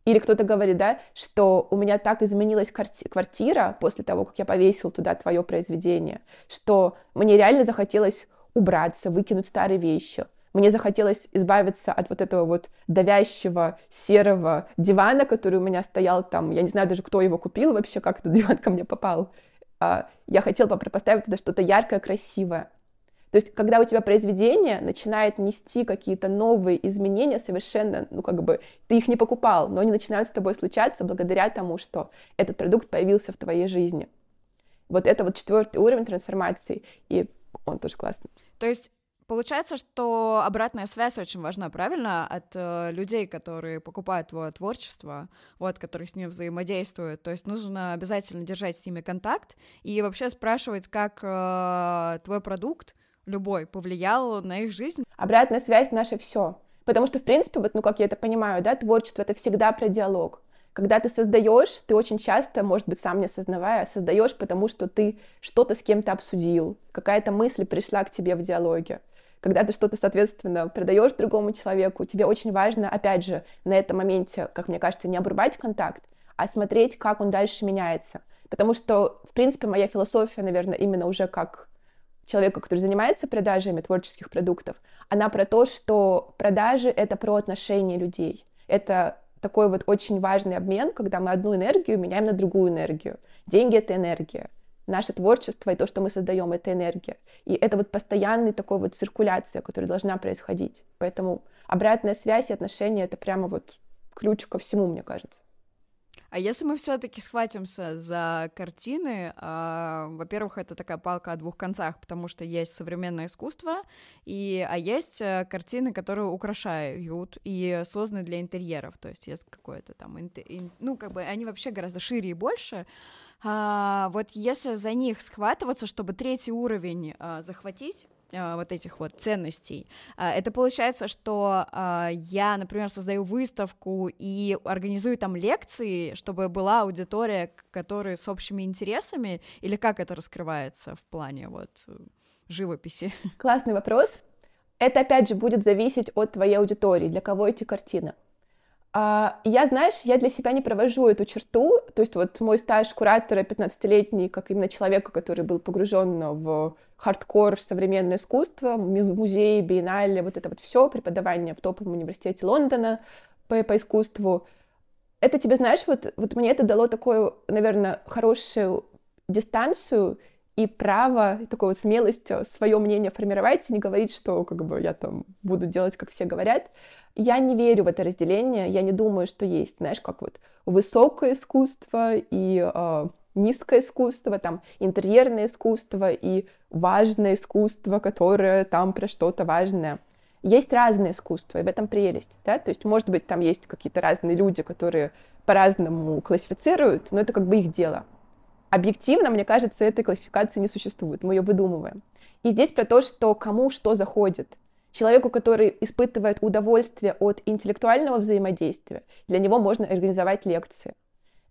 Или кто-то говорит, да, что у меня так изменилась квартира после того, как я повесил туда твое произведение, что мне реально захотелось убраться, выкинуть старые вещи. Мне захотелось избавиться от вот этого вот давящего серого дивана, который у меня стоял там. Я не знаю даже, кто его купил вообще, как этот диван ко мне попал. А, я хотела бы поставить туда что-то яркое, красивое. То есть, когда у тебя произведение начинает нести какие-то новые изменения совершенно, ну, как бы, ты их не покупал, но они начинают с тобой случаться благодаря тому, что этот продукт появился в твоей жизни. Вот это вот четвертый уровень трансформации, и он тоже классный. То есть Получается, что обратная связь очень важна, правильно, от э, людей, которые покупают твое творчество, вот, которые с ним взаимодействуют. То есть нужно обязательно держать с ними контакт и вообще спрашивать, как э, твой продукт любой повлиял на их жизнь. Обратная связь наше все. Потому что, в принципе, вот, ну, как я это понимаю, да, творчество — это всегда про диалог. Когда ты создаешь, ты очень часто, может быть, сам не осознавая, создаешь, потому что ты что-то с кем-то обсудил, какая-то мысль пришла к тебе в диалоге. Когда ты что-то, соответственно, продаешь другому человеку, тебе очень важно, опять же, на этом моменте, как мне кажется, не обрубать контакт, а смотреть, как он дальше меняется. Потому что, в принципе, моя философия, наверное, именно уже как человека, который занимается продажами творческих продуктов, она про то, что продажи — это про отношения людей. Это такой вот очень важный обмен, когда мы одну энергию меняем на другую энергию. Деньги — это энергия. Наше творчество и то, что мы создаем, это энергия. И это вот постоянный такой вот циркуляция, которая должна происходить. Поэтому обратная связь и отношения — это прямо вот ключ ко всему, мне кажется. А если мы все-таки схватимся за картины, э, во-первых, это такая палка о двух концах, потому что есть современное искусство, и, а есть э, картины, которые украшают и созданы для интерьеров, то есть есть какое-то там, ин, ну, как бы они вообще гораздо шире и больше. А, вот если за них схватываться, чтобы третий уровень а, захватить, а, вот этих вот ценностей. А, это получается, что а, я, например, создаю выставку и организую там лекции, чтобы была аудитория, которая с общими интересами, или как это раскрывается в плане вот живописи? Классный вопрос. Это, опять же, будет зависеть от твоей аудитории, для кого эти картины. А, я, знаешь, я для себя не провожу эту черту, то есть вот мой стаж куратора 15-летний, как именно человека, который был погружен в хардкор современное искусство, музей, биеннале, вот это вот все, преподавание в топовом университете Лондона по, по искусству. Это тебе, знаешь, вот, вот мне это дало такую, наверное, хорошую дистанцию и право, такой вот смелость свое мнение формировать, и не говорить, что как бы я там буду делать, как все говорят. Я не верю в это разделение, я не думаю, что есть, знаешь, как вот высокое искусство и э, низкое искусство, там интерьерное искусство и важное искусство, которое там про что-то важное. Есть разные искусства, и в этом прелесть, да, то есть, может быть, там есть какие-то разные люди, которые по-разному классифицируют, но это как бы их дело. Объективно, мне кажется, этой классификации не существует, мы ее выдумываем. И здесь про то, что кому что заходит. Человеку, который испытывает удовольствие от интеллектуального взаимодействия, для него можно организовать лекции.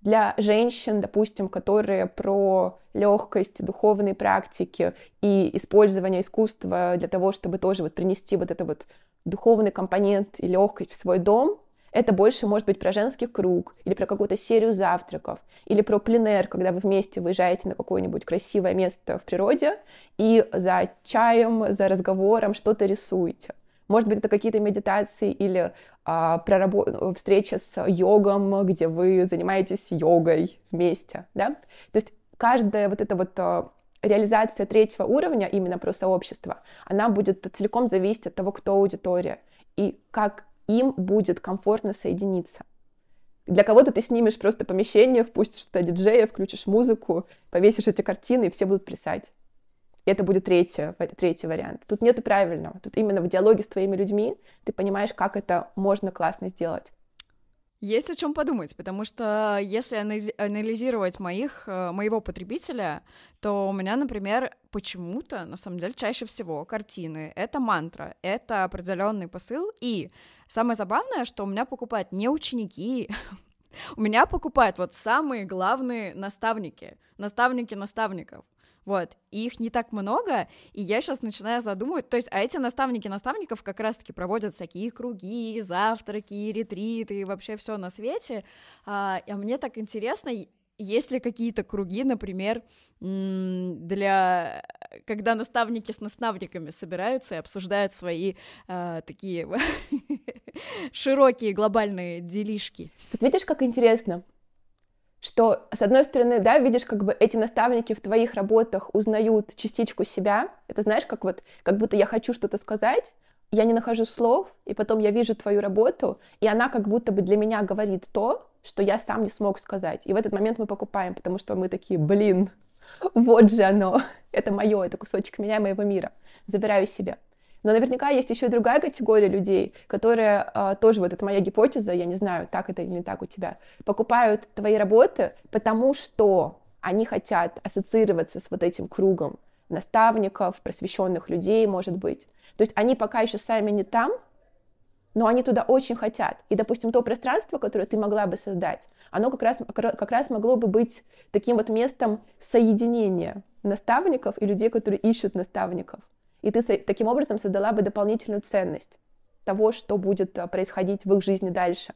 Для женщин, допустим, которые про легкость, духовные практики и использование искусства для того, чтобы тоже вот принести вот это вот духовный компонент и легкость в свой дом, это больше может быть про женский круг, или про какую-то серию завтраков, или про пленер, когда вы вместе выезжаете на какое-нибудь красивое место в природе и за чаем, за разговором что-то рисуете. Может быть, это какие-то медитации или а, прорабо- встреча с йогом, где вы занимаетесь йогой вместе, да? То есть каждая вот эта вот а, реализация третьего уровня, именно про сообщество, она будет целиком зависеть от того, кто аудитория и как им будет комфортно соединиться. Для кого-то ты снимешь просто помещение, впустишь туда диджея, включишь музыку, повесишь эти картины, и все будут плясать. И это будет третий, третий вариант. Тут нету правильного. Тут именно в диалоге с твоими людьми ты понимаешь, как это можно классно сделать. Есть о чем подумать, потому что если анализировать моих, э, моего потребителя, то у меня, например, почему-то, на самом деле, чаще всего картины — это мантра, это определенный посыл, и самое забавное, что у меня покупают не ученики, у меня покупают вот самые главные наставники, наставники наставников. Вот, и их не так много, и я сейчас начинаю задумывать, то есть, а эти наставники наставников как раз-таки проводят всякие круги, завтраки, ретриты, вообще все на свете, а, а мне так интересно, есть ли какие-то круги, например, для когда наставники с наставниками собираются и обсуждают свои э, такие широкие глобальные делишки. Тут видишь, как интересно что, с одной стороны, да, видишь, как бы эти наставники в твоих работах узнают частичку себя. Это знаешь, как вот, как будто я хочу что-то сказать, я не нахожу слов, и потом я вижу твою работу, и она как будто бы для меня говорит то, что я сам не смог сказать. И в этот момент мы покупаем, потому что мы такие, блин, вот же оно, это мое, это кусочек меня, моего мира. Забираю себе. Но наверняка есть еще и другая категория людей, которые э, тоже, вот это моя гипотеза, я не знаю, так это или не так у тебя, покупают твои работы, потому что они хотят ассоциироваться с вот этим кругом наставников, просвещенных людей, может быть. То есть они пока еще сами не там, но они туда очень хотят. И, допустим, то пространство, которое ты могла бы создать, оно как раз, как раз могло бы быть таким вот местом соединения наставников и людей, которые ищут наставников. И ты таким образом создала бы дополнительную ценность того, что будет а, происходить в их жизни дальше.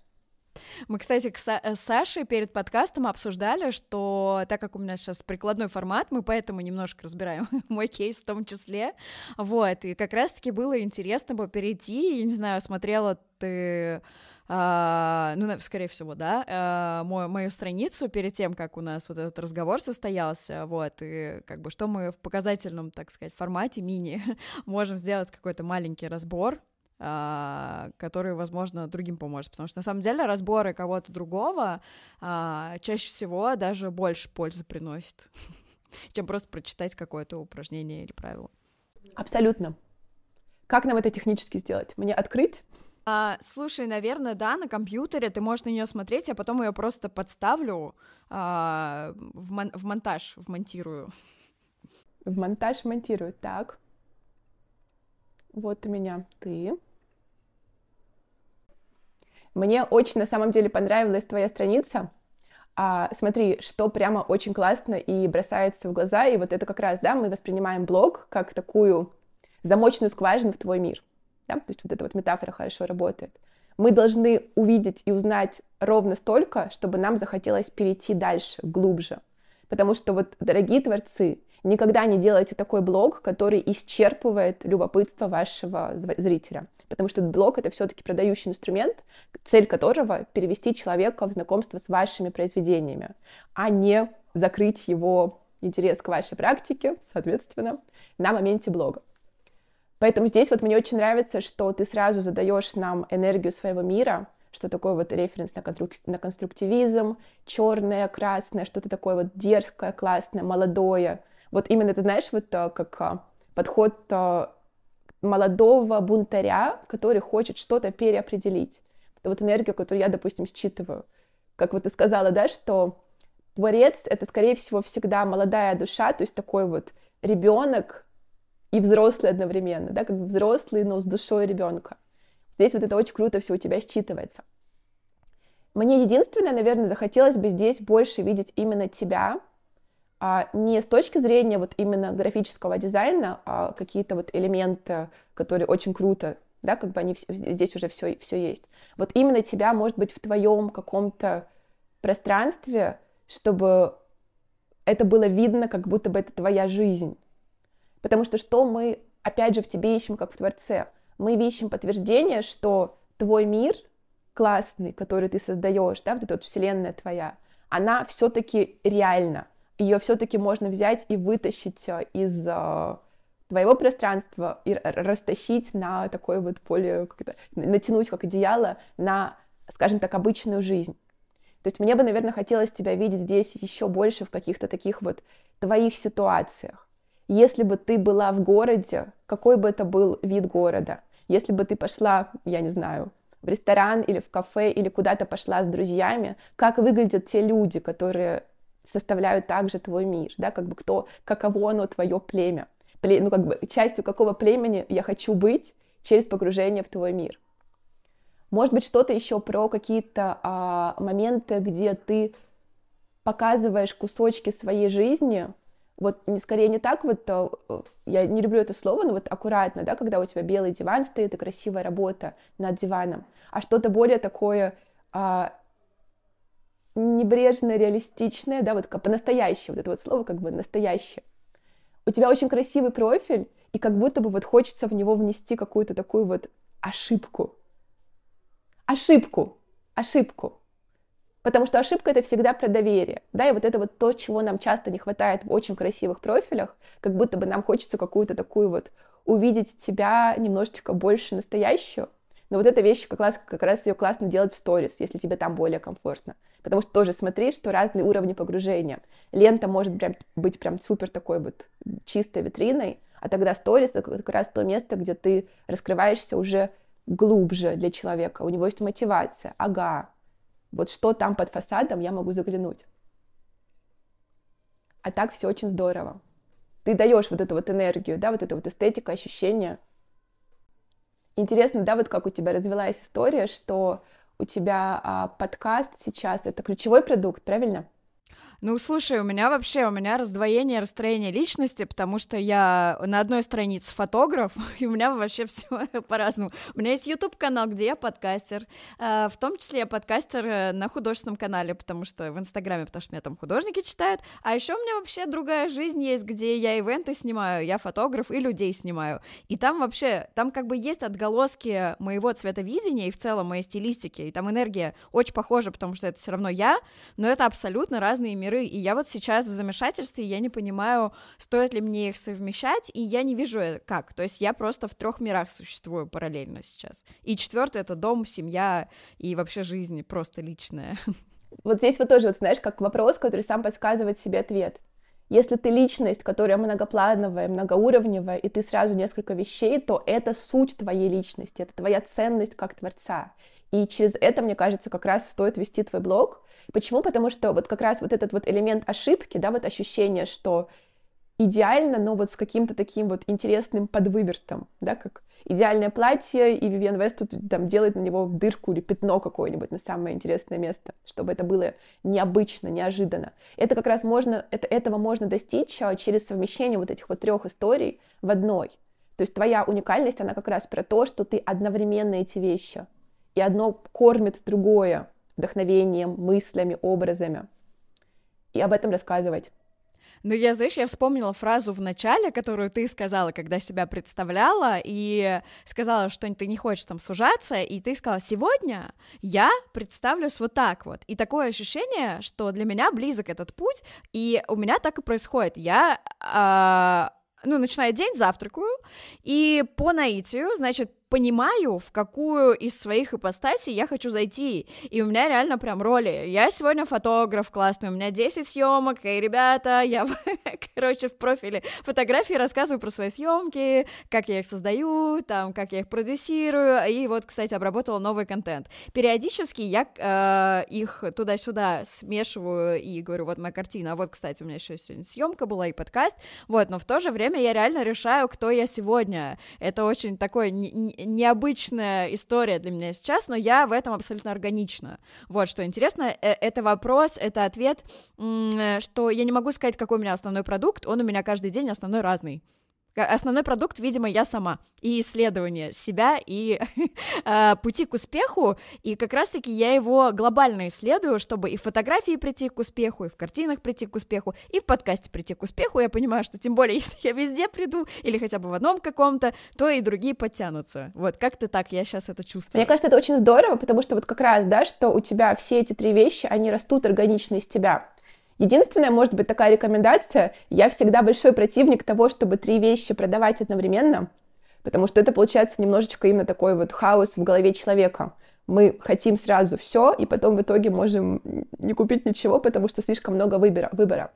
Мы, кстати, э, с Сашей перед подкастом обсуждали, что так как у меня сейчас прикладной формат, мы поэтому немножко разбираем мой кейс в том числе, вот, и как раз-таки было интересно бы перейти, я не знаю, смотрела ты Uh, ну, скорее всего, да, uh, мою, мою страницу перед тем, как у нас вот этот разговор состоялся, вот, и как бы что мы в показательном, так сказать, формате мини можем сделать какой-то маленький разбор. а, который, возможно, другим поможет. Потому что на самом деле разборы кого-то другого а, чаще всего даже больше пользы приносит, чем просто прочитать какое-то упражнение или правило. Абсолютно. Как нам это технически сделать? Мне открыть? А, слушай, наверное, да, на компьютере ты можешь на нее смотреть, я потом ее просто подставлю а, в, мон- в монтаж, вмонтирую. В монтаж монтирую, так. Вот у меня ты. Мне очень на самом деле понравилась твоя страница. А, смотри, что прямо очень классно и бросается в глаза, и вот это как раз, да, мы воспринимаем блог как такую замочную скважину в твой мир. Да? То есть вот эта вот метафора хорошо работает. Мы должны увидеть и узнать ровно столько, чтобы нам захотелось перейти дальше, глубже. Потому что вот, дорогие творцы, Никогда не делайте такой блог, который исчерпывает любопытство вашего зрителя. Потому что блог — это все-таки продающий инструмент, цель которого — перевести человека в знакомство с вашими произведениями, а не закрыть его интерес к вашей практике, соответственно, на моменте блога. Поэтому здесь вот мне очень нравится, что ты сразу задаешь нам энергию своего мира, что такое вот референс на, конструк... на конструктивизм, черное, красное, что-то такое вот дерзкое, классное, молодое, вот именно, ты знаешь, вот э, как э, подход э, молодого бунтаря, который хочет что-то переопределить. Вот энергия, которую я, допустим, считываю. Как вот ты сказала, да, что творец — это, скорее всего, всегда молодая душа, то есть такой вот ребенок и взрослый одновременно, да, как взрослый, но с душой ребенка. Здесь вот это очень круто все у тебя считывается. Мне единственное, наверное, захотелось бы здесь больше видеть именно тебя, не с точки зрения вот именно графического дизайна, а какие-то вот элементы, которые очень круто, да, как бы они здесь уже все, все есть. Вот именно тебя, может быть, в твоем каком-то пространстве, чтобы это было видно, как будто бы это твоя жизнь. Потому что что мы, опять же, в тебе ищем, как в Творце? Мы ищем подтверждение, что твой мир классный, который ты создаешь, да, вот эта вот вселенная твоя, она все-таки реальна ее все-таки можно взять и вытащить э, из э, твоего пространства и растащить на такое вот поле, как натянуть как одеяло на, скажем так, обычную жизнь. То есть мне бы, наверное, хотелось тебя видеть здесь еще больше в каких-то таких вот твоих ситуациях. Если бы ты была в городе, какой бы это был вид города? Если бы ты пошла, я не знаю, в ресторан или в кафе или куда-то пошла с друзьями, как выглядят те люди, которые составляют также твой мир, да, как бы кто, каково оно твое племя, Пле, ну, как бы частью какого племени я хочу быть через погружение в твой мир. Может быть, что-то еще про какие-то а, моменты, где ты показываешь кусочки своей жизни, вот не скорее не так вот, а, я не люблю это слово, но вот аккуратно, да, когда у тебя белый диван стоит и красивая работа над диваном, а что-то более такое а, небрежно реалистичное, да, вот как по-настоящему, вот это вот слово как бы настоящее. У тебя очень красивый профиль, и как будто бы вот хочется в него внести какую-то такую вот ошибку. Ошибку, ошибку. Потому что ошибка — это всегда про доверие, да, и вот это вот то, чего нам часто не хватает в очень красивых профилях, как будто бы нам хочется какую-то такую вот увидеть тебя немножечко больше настоящую, но вот эта вещь как раз, как раз ее классно делать в сторис, если тебе там более комфортно. Потому что тоже смотри, что разные уровни погружения. Лента может прям, быть прям супер такой вот чистой витриной, А тогда сторис — это как раз то место, где ты раскрываешься уже глубже для человека. У него есть мотивация. Ага, вот что там под фасадом, я могу заглянуть. А так все очень здорово. Ты даешь вот эту вот энергию, да, вот эту вот эстетика, ощущение. Интересно, да, вот как у тебя развилась история, что у тебя а, подкаст сейчас это ключевой продукт, правильно? Ну, слушай, у меня вообще, у меня раздвоение, расстроение личности, потому что я на одной странице фотограф, и у меня вообще все по-разному. У меня есть YouTube-канал, где я подкастер, э, в том числе я подкастер э, на художественном канале, потому что в Инстаграме, потому что меня там художники читают, а еще у меня вообще другая жизнь есть, где я ивенты снимаю, я фотограф и людей снимаю, и там вообще, там как бы есть отголоски моего цветовидения и в целом моей стилистики, и там энергия очень похожа, потому что это все равно я, но это абсолютно разные миры миры, и я вот сейчас в замешательстве, я не понимаю, стоит ли мне их совмещать, и я не вижу э, как, то есть я просто в трех мирах существую параллельно сейчас. И четвертый это дом, семья и вообще жизнь просто личная. Вот здесь вот тоже, вот знаешь, как вопрос, который сам подсказывает себе ответ. Если ты личность, которая многоплановая, многоуровневая, и ты сразу несколько вещей, то это суть твоей личности, это твоя ценность как творца. И через это, мне кажется, как раз стоит вести твой блог. Почему? Потому что вот как раз вот этот вот элемент ошибки, да, вот ощущение, что идеально, но вот с каким-то таким вот интересным подвывертом, да, как идеальное платье, и Вивиан Вест тут там делает на него дырку или пятно какое-нибудь на самое интересное место, чтобы это было необычно, неожиданно. Это как раз можно, это, этого можно достичь а, через совмещение вот этих вот трех историй в одной. То есть твоя уникальность, она как раз про то, что ты одновременно эти вещи и одно кормит другое вдохновением, мыслями, образами. И об этом рассказывать. Ну, я, знаешь, я вспомнила фразу в начале, которую ты сказала, когда себя представляла, и сказала, что ты не хочешь там сужаться, и ты сказала, сегодня я представлюсь вот так вот. И такое ощущение, что для меня близок этот путь, и у меня так и происходит. Я, э, ну, начинаю день, завтракаю, и по наитию, значит, понимаю, в какую из своих ипостасей я хочу зайти. И у меня реально прям роли. Я сегодня фотограф классный, у меня 10 съемок, и, ребята, я, короче, в профиле фотографии рассказываю про свои съемки, как я их создаю, там, как я их продюсирую, и вот, кстати, обработала новый контент. Периодически я э, их туда-сюда смешиваю и говорю, вот моя картина, а вот, кстати, у меня еще сегодня съемка была и подкаст, вот, но в то же время я реально решаю, кто я сегодня. Это очень такой необычная история для меня сейчас, но я в этом абсолютно органична. Вот что интересно, э, это вопрос, это ответ, э, что я не могу сказать, какой у меня основной продукт, он у меня каждый день основной разный. Основной продукт, видимо, я сама. И исследование себя, и э, пути к успеху. И как раз-таки я его глобально исследую, чтобы и в фотографии прийти к успеху, и в картинах прийти к успеху, и в подкасте прийти к успеху. Я понимаю, что тем более, если я везде приду, или хотя бы в одном каком-то, то и другие подтянутся. Вот как-то так я сейчас это чувствую. Мне кажется, это очень здорово, потому что вот как раз, да, что у тебя все эти три вещи, они растут органично из тебя. Единственная, может быть, такая рекомендация, я всегда большой противник того, чтобы три вещи продавать одновременно, потому что это получается немножечко именно такой вот хаос в голове человека. Мы хотим сразу все, и потом в итоге можем не купить ничего, потому что слишком много выбора. выбора.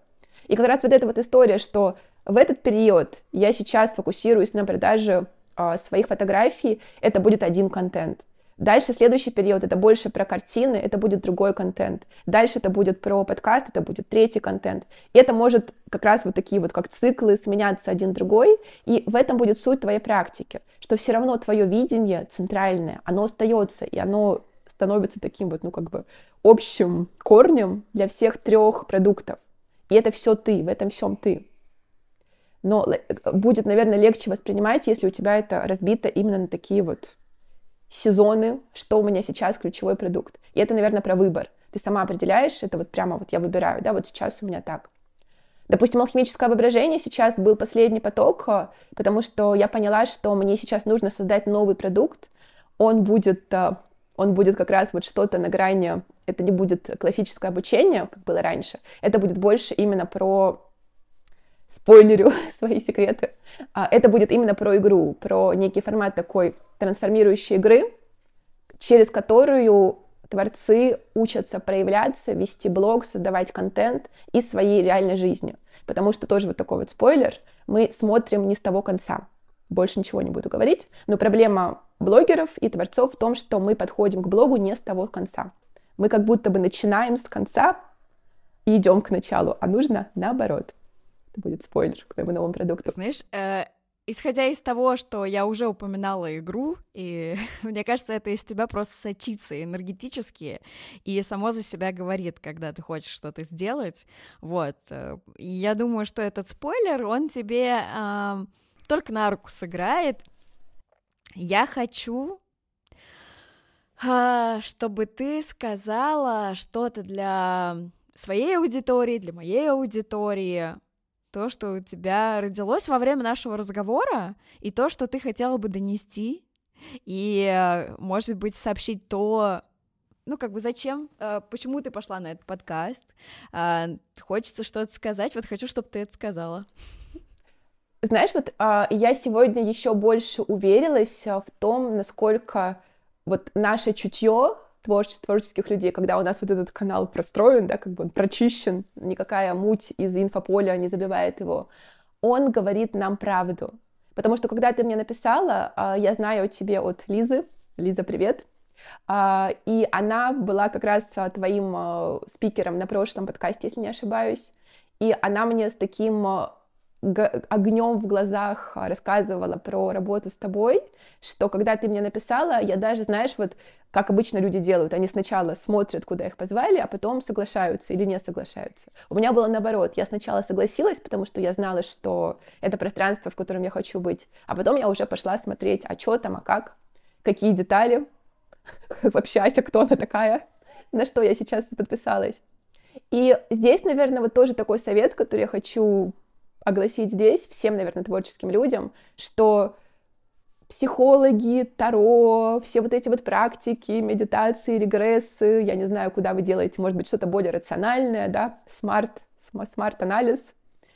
И как раз вот эта вот история, что в этот период я сейчас фокусируюсь на продаже э, своих фотографий, это будет один контент. Дальше следующий период это больше про картины, это будет другой контент. Дальше это будет про подкаст, это будет третий контент. И это может как раз вот такие вот как циклы сменяться один другой. И в этом будет суть твоей практики, что все равно твое видение центральное, оно остается, и оно становится таким вот, ну как бы общим корнем для всех трех продуктов. И это все ты, в этом всем ты. Но будет, наверное, легче воспринимать, если у тебя это разбито именно на такие вот сезоны, что у меня сейчас ключевой продукт. И это, наверное, про выбор. Ты сама определяешь, это вот прямо вот я выбираю, да, вот сейчас у меня так. Допустим, алхимическое воображение сейчас был последний поток, э, потому что я поняла, что мне сейчас нужно создать новый продукт. Он будет, э, он будет как раз вот что-то на грани, это не будет классическое обучение, как было раньше, это будет больше именно про спойлерю свои секреты. А, это будет именно про игру, про некий формат такой трансформирующей игры, через которую творцы учатся проявляться, вести блог, создавать контент из своей реальной жизни. Потому что тоже вот такой вот спойлер, мы смотрим не с того конца. Больше ничего не буду говорить, но проблема блогеров и творцов в том, что мы подходим к блогу не с того конца. Мы как будто бы начинаем с конца и идем к началу, а нужно наоборот. Это будет спойлер к моему новому продукту. Знаешь, э, исходя из того, что я уже упоминала игру, и мне кажется, это из тебя просто сочится энергетически, и само за себя говорит, когда ты хочешь что-то сделать, вот. Э, я думаю, что этот спойлер, он тебе э, только на руку сыграет. Я хочу, э, чтобы ты сказала что-то для своей аудитории, для моей аудитории, то, что у тебя родилось во время нашего разговора, и то, что ты хотела бы донести, и, может быть, сообщить то, ну, как бы зачем, э, почему ты пошла на этот подкаст, э, хочется что-то сказать, вот хочу, чтобы ты это сказала. Знаешь, вот а, я сегодня еще больше уверилась в том, насколько вот наше чутье творчеств, творческих людей, когда у нас вот этот канал простроен, да, как бы он прочищен, никакая муть из инфополя не забивает его, он говорит нам правду. Потому что когда ты мне написала, а, я знаю о тебе от Лизы, Лиза, привет, а, и она была как раз а, твоим спикером на прошлом подкасте, если не ошибаюсь, и она мне с таким огнем в глазах рассказывала про работу с тобой, что когда ты мне написала, я даже, знаешь, вот как обычно люди делают, они сначала смотрят, куда их позвали, а потом соглашаются или не соглашаются. У меня было наоборот, я сначала согласилась, потому что я знала, что это пространство, в котором я хочу быть, а потом я уже пошла смотреть, а что там, а как, какие детали, вообще Ася, кто она такая, на что я сейчас подписалась. И здесь, наверное, вот тоже такой совет, который я хочу огласить здесь всем, наверное, творческим людям, что психологи, таро, все вот эти вот практики, медитации, регрессы, я не знаю, куда вы делаете, может быть, что-то более рациональное, да, SMART, SMART-анализ,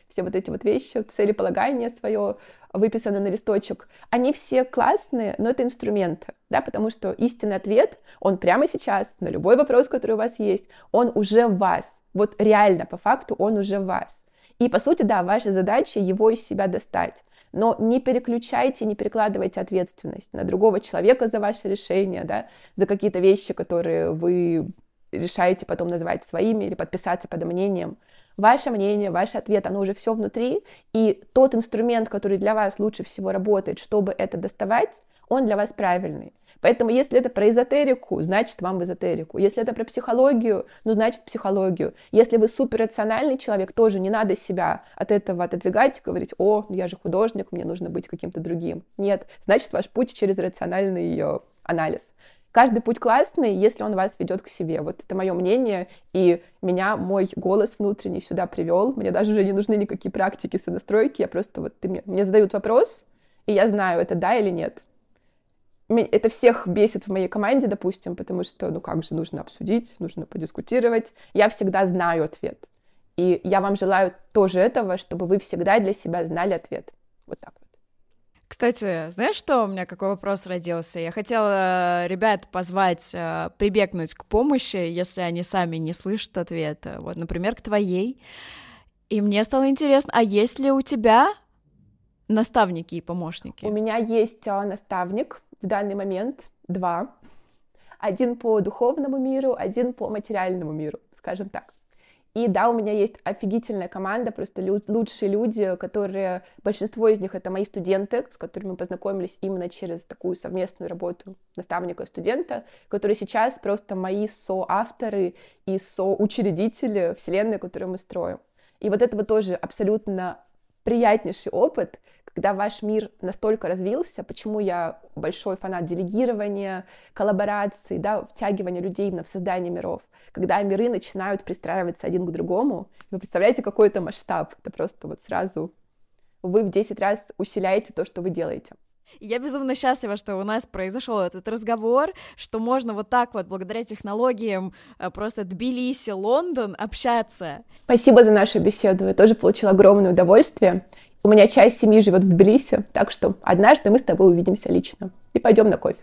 все вот эти вот вещи, целеполагание свое выписано на листочек, они все классные, но это инструменты, да, потому что истинный ответ, он прямо сейчас на любой вопрос, который у вас есть, он уже в вас, вот реально, по факту, он уже в вас. И, по сути, да, ваша задача его из себя достать. Но не переключайте, не перекладывайте ответственность на другого человека за ваше решение, да, за какие-то вещи, которые вы решаете потом называть своими или подписаться под мнением. Ваше мнение, ваш ответ, оно уже все внутри, и тот инструмент, который для вас лучше всего работает, чтобы это доставать, он для вас правильный. Поэтому если это про эзотерику, значит вам в эзотерику. Если это про психологию, ну значит психологию. Если вы суперрациональный человек, тоже не надо себя от этого отодвигать и говорить, о, я же художник, мне нужно быть каким-то другим. Нет, значит ваш путь через рациональный ее анализ. Каждый путь классный, если он вас ведет к себе. Вот это мое мнение, и меня мой голос внутренний сюда привел. Мне даже уже не нужны никакие практики сонастройки, я просто вот ты мне, мне задают вопрос, и я знаю, это да или нет это всех бесит в моей команде, допустим, потому что, ну как же, нужно обсудить, нужно подискутировать. Я всегда знаю ответ. И я вам желаю тоже этого, чтобы вы всегда для себя знали ответ. Вот так вот. Кстати, знаешь, что у меня какой вопрос родился? Я хотела э, ребят позвать э, прибегнуть к помощи, если они сами не слышат ответа. Вот, например, к твоей. И мне стало интересно, а есть ли у тебя наставники и помощники? У меня есть а, наставник, в данный момент два. Один по духовному миру, один по материальному миру, скажем так. И да, у меня есть офигительная команда, просто лю- лучшие люди, которые, большинство из них это мои студенты, с которыми мы познакомились именно через такую совместную работу наставника и студента, которые сейчас просто мои соавторы и соучредители вселенной, которую мы строим. И вот это вот тоже абсолютно приятнейший опыт, когда ваш мир настолько развился, почему я большой фанат делегирования, коллабораций, да, втягивания людей именно в создание миров, когда миры начинают пристраиваться один к другому, вы представляете, какой это масштаб, это просто вот сразу вы в 10 раз усиляете то, что вы делаете. Я безумно счастлива, что у нас произошел этот разговор, что можно вот так вот, благодаря технологиям, э, просто Тбилиси, Лондон, общаться. Спасибо за нашу беседу. Я тоже получила огромное удовольствие. У меня часть семьи живет в Тбилиси, так что однажды мы с тобой увидимся лично и пойдем на кофе.